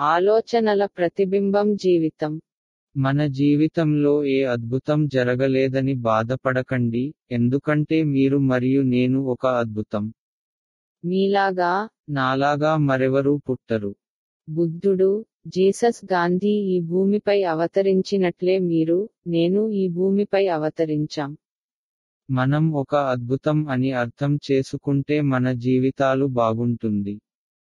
ఆలోచనల ప్రతిబింబం జీవితం. మన జీవితంలో ఏ అద్భుతం జరగలేదని బాధపడకండి ఎందుకంటే మీరు మరియు నేను ఒక అద్భుతం. మీలాగా నాలాగా మరెవరూ పుట్టరు. బుద్ధుడు జీసస్ గాంధీ ఈ భూమిపై అవతరించినట్లే మీరు నేను ఈ భూమిపై అవతరించాం. మనం ఒక అద్భుతం అని అర్థం చేసుకుంటే మన జీవితాలు బాగుంటుంది.